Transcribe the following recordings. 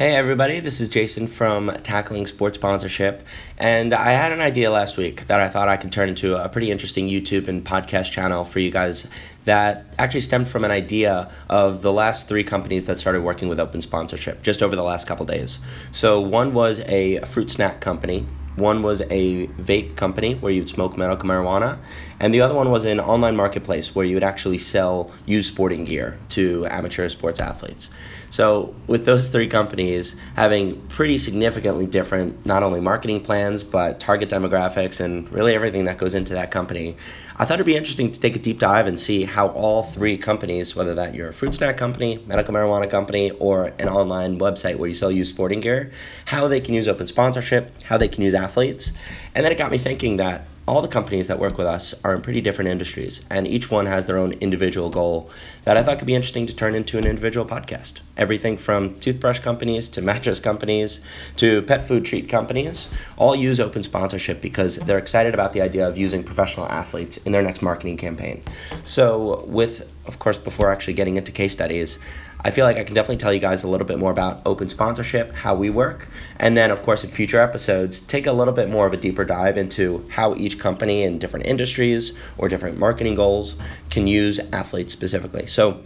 Hey everybody, this is Jason from Tackling Sports Sponsorship, and I had an idea last week that I thought I could turn into a pretty interesting YouTube and podcast channel for you guys that actually stemmed from an idea of the last three companies that started working with open sponsorship just over the last couple days. So one was a fruit snack company, one was a vape company where you'd smoke medical marijuana, and the other one was an online marketplace where you would actually sell used sporting gear to amateur sports athletes. So, with those three companies having pretty significantly different not only marketing plans, but target demographics and really everything that goes into that company, I thought it'd be interesting to take a deep dive and see how all three companies, whether that you're a fruit snack company, medical marijuana company, or an online website where you sell used sporting gear, how they can use open sponsorship, how they can use athletes. And then it got me thinking that all the companies that work with us are in pretty different industries, and each one has their own individual goal that I thought could be interesting to turn into an individual podcast. Everything from toothbrush companies to mattress companies to pet food treat companies all use open sponsorship because they're excited about the idea of using professional athletes in their next marketing campaign. So, with, of course, before actually getting into case studies, I feel like I can definitely tell you guys a little bit more about open sponsorship, how we work, and then, of course, in future episodes, take a little bit more of a deeper dive into how each company in different industries or different marketing goals can use athletes specifically. So,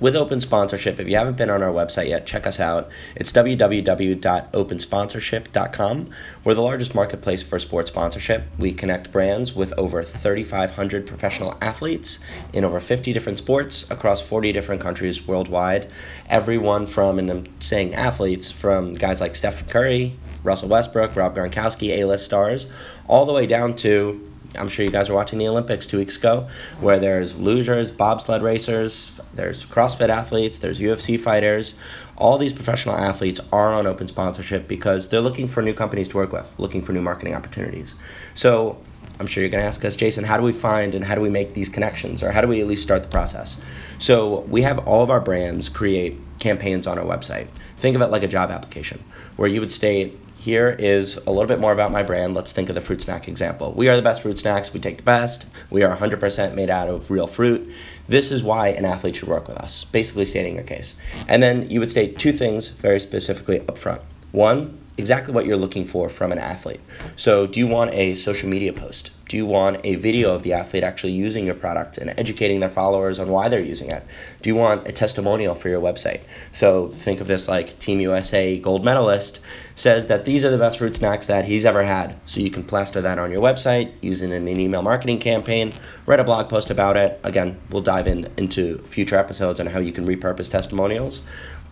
with open sponsorship. If you haven't been on our website yet, check us out. It's www.opensponsorship.com. We're the largest marketplace for sports sponsorship. We connect brands with over 3,500 professional athletes in over 50 different sports across 40 different countries worldwide. Everyone from, and I'm saying athletes, from guys like stephen Curry, Russell Westbrook, Rob Gronkowski, A-list stars, all the way down to I'm sure you guys were watching the Olympics two weeks ago, where there's lugers, bobsled racers, there's CrossFit athletes, there's UFC fighters. All these professional athletes are on open sponsorship because they're looking for new companies to work with, looking for new marketing opportunities. So I'm sure you're going to ask us, Jason, how do we find and how do we make these connections, or how do we at least start the process? So we have all of our brands create campaigns on our website. Think of it like a job application, where you would state, here is a little bit more about my brand. Let's think of the fruit snack example. We are the best fruit snacks. We take the best. We are 100% made out of real fruit. This is why an athlete should work with us, basically stating your case. And then you would state two things very specifically up front. One, exactly what you're looking for from an athlete. So, do you want a social media post? Do you want a video of the athlete actually using your product and educating their followers on why they're using it? Do you want a testimonial for your website? So, think of this like Team USA gold medalist says that these are the best fruit snacks that he's ever had. So, you can plaster that on your website using an email marketing campaign, write a blog post about it. Again, we'll dive in into future episodes on how you can repurpose testimonials.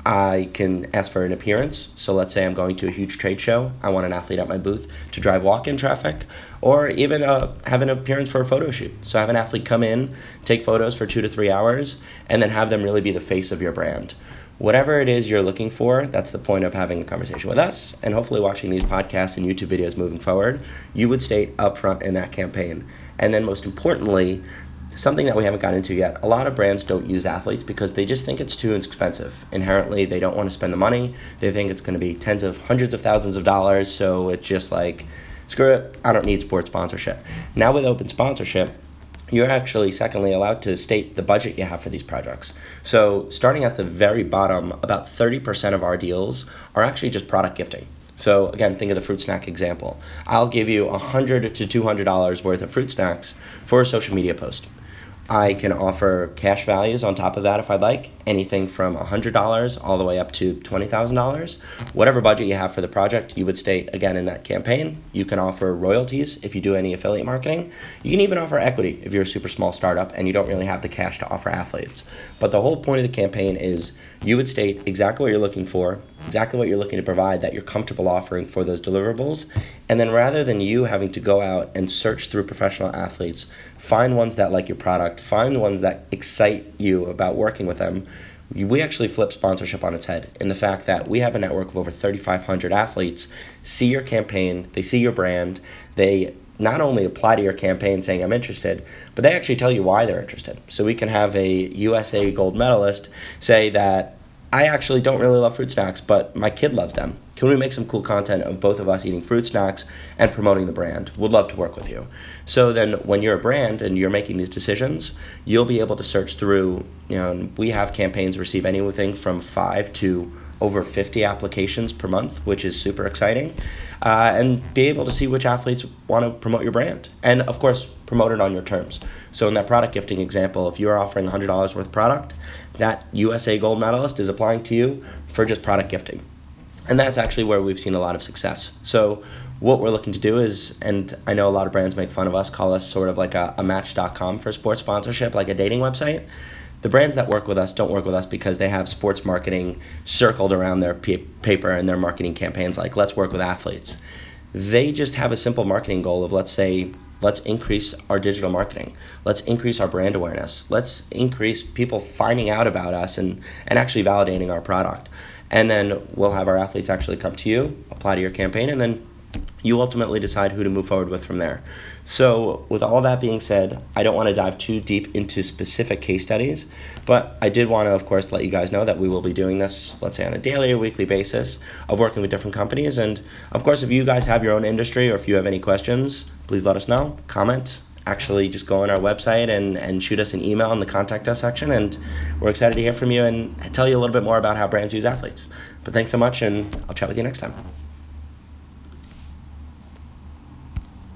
I can ask for an appearance. So let's say I'm going to a huge trade show. I want an athlete at my booth to drive walk-in traffic, or even uh, have an appearance for a photo shoot. So have an athlete come in, take photos for two to three hours, and then have them really be the face of your brand. Whatever it is you're looking for, that's the point of having a conversation with us, and hopefully watching these podcasts and YouTube videos moving forward. You would state upfront in that campaign, and then most importantly, something that we haven't gotten into yet. A lot of brands don't use athletes because they just think it's too expensive. Inherently, they don't want to spend the money. They think it's going to be tens of hundreds of thousands of dollars. So it's just like, screw it, I don't need sports sponsorship. Now with open sponsorship, you're actually secondly allowed to state the budget you have for these projects. So starting at the very bottom, about 30% of our deals are actually just product gifting. So again, think of the fruit snack example. I'll give you 100 to 200 dollars worth of fruit snacks for a social media post. I can offer cash values on top of that if I'd like, anything from $100 all the way up to $20,000. Whatever budget you have for the project, you would state again in that campaign. You can offer royalties if you do any affiliate marketing. You can even offer equity if you're a super small startup and you don't really have the cash to offer athletes. But the whole point of the campaign is you would state exactly what you're looking for, exactly what you're looking to provide that you're comfortable offering for those deliverables. And then rather than you having to go out and search through professional athletes, find ones that like your product, find ones that excite you about working with them. We actually flip sponsorship on its head in the fact that we have a network of over 3,500 athletes see your campaign, they see your brand, they not only apply to your campaign saying I'm interested, but they actually tell you why they're interested. So we can have a USA gold medalist say that I actually don't really love fruit snacks, but my kid loves them. Can we make some cool content of both of us eating fruit snacks and promoting the brand? Would love to work with you. So then when you're a brand and you're making these decisions, you'll be able to search through, you know, we have campaigns receive anything from 5 to over 50 applications per month, which is super exciting, uh, and be able to see which athletes want to promote your brand. And of course, promote it on your terms. So in that product gifting example, if you're offering $100 worth of product, that USA gold medalist is applying to you for just product gifting. And that's actually where we've seen a lot of success. So what we're looking to do is, and I know a lot of brands make fun of us, call us sort of like a, a match.com for sports sponsorship, like a dating website. The brands that work with us don't work with us because they have sports marketing circled around their paper and their marketing campaigns, like let's work with athletes. They just have a simple marketing goal of let's say let's increase our digital marketing. Let's increase our brand awareness. Let's increase people finding out about us and, and actually validating our product. And then we'll have our athletes actually come to you apply to your campaign and then you ultimately decide who to move forward with from there. So, with all that being said, I don't want to dive too deep into specific case studies, but I did want to, of course, let you guys know that we will be doing this, let's say, on a daily or weekly basis of working with different companies. And, of course, if you guys have your own industry or if you have any questions, please let us know. Comment. Actually, just go on our website and, and shoot us an email in the contact us section. And we're excited to hear from you and tell you a little bit more about how brands use athletes. But thanks so much, and I'll chat with you next time.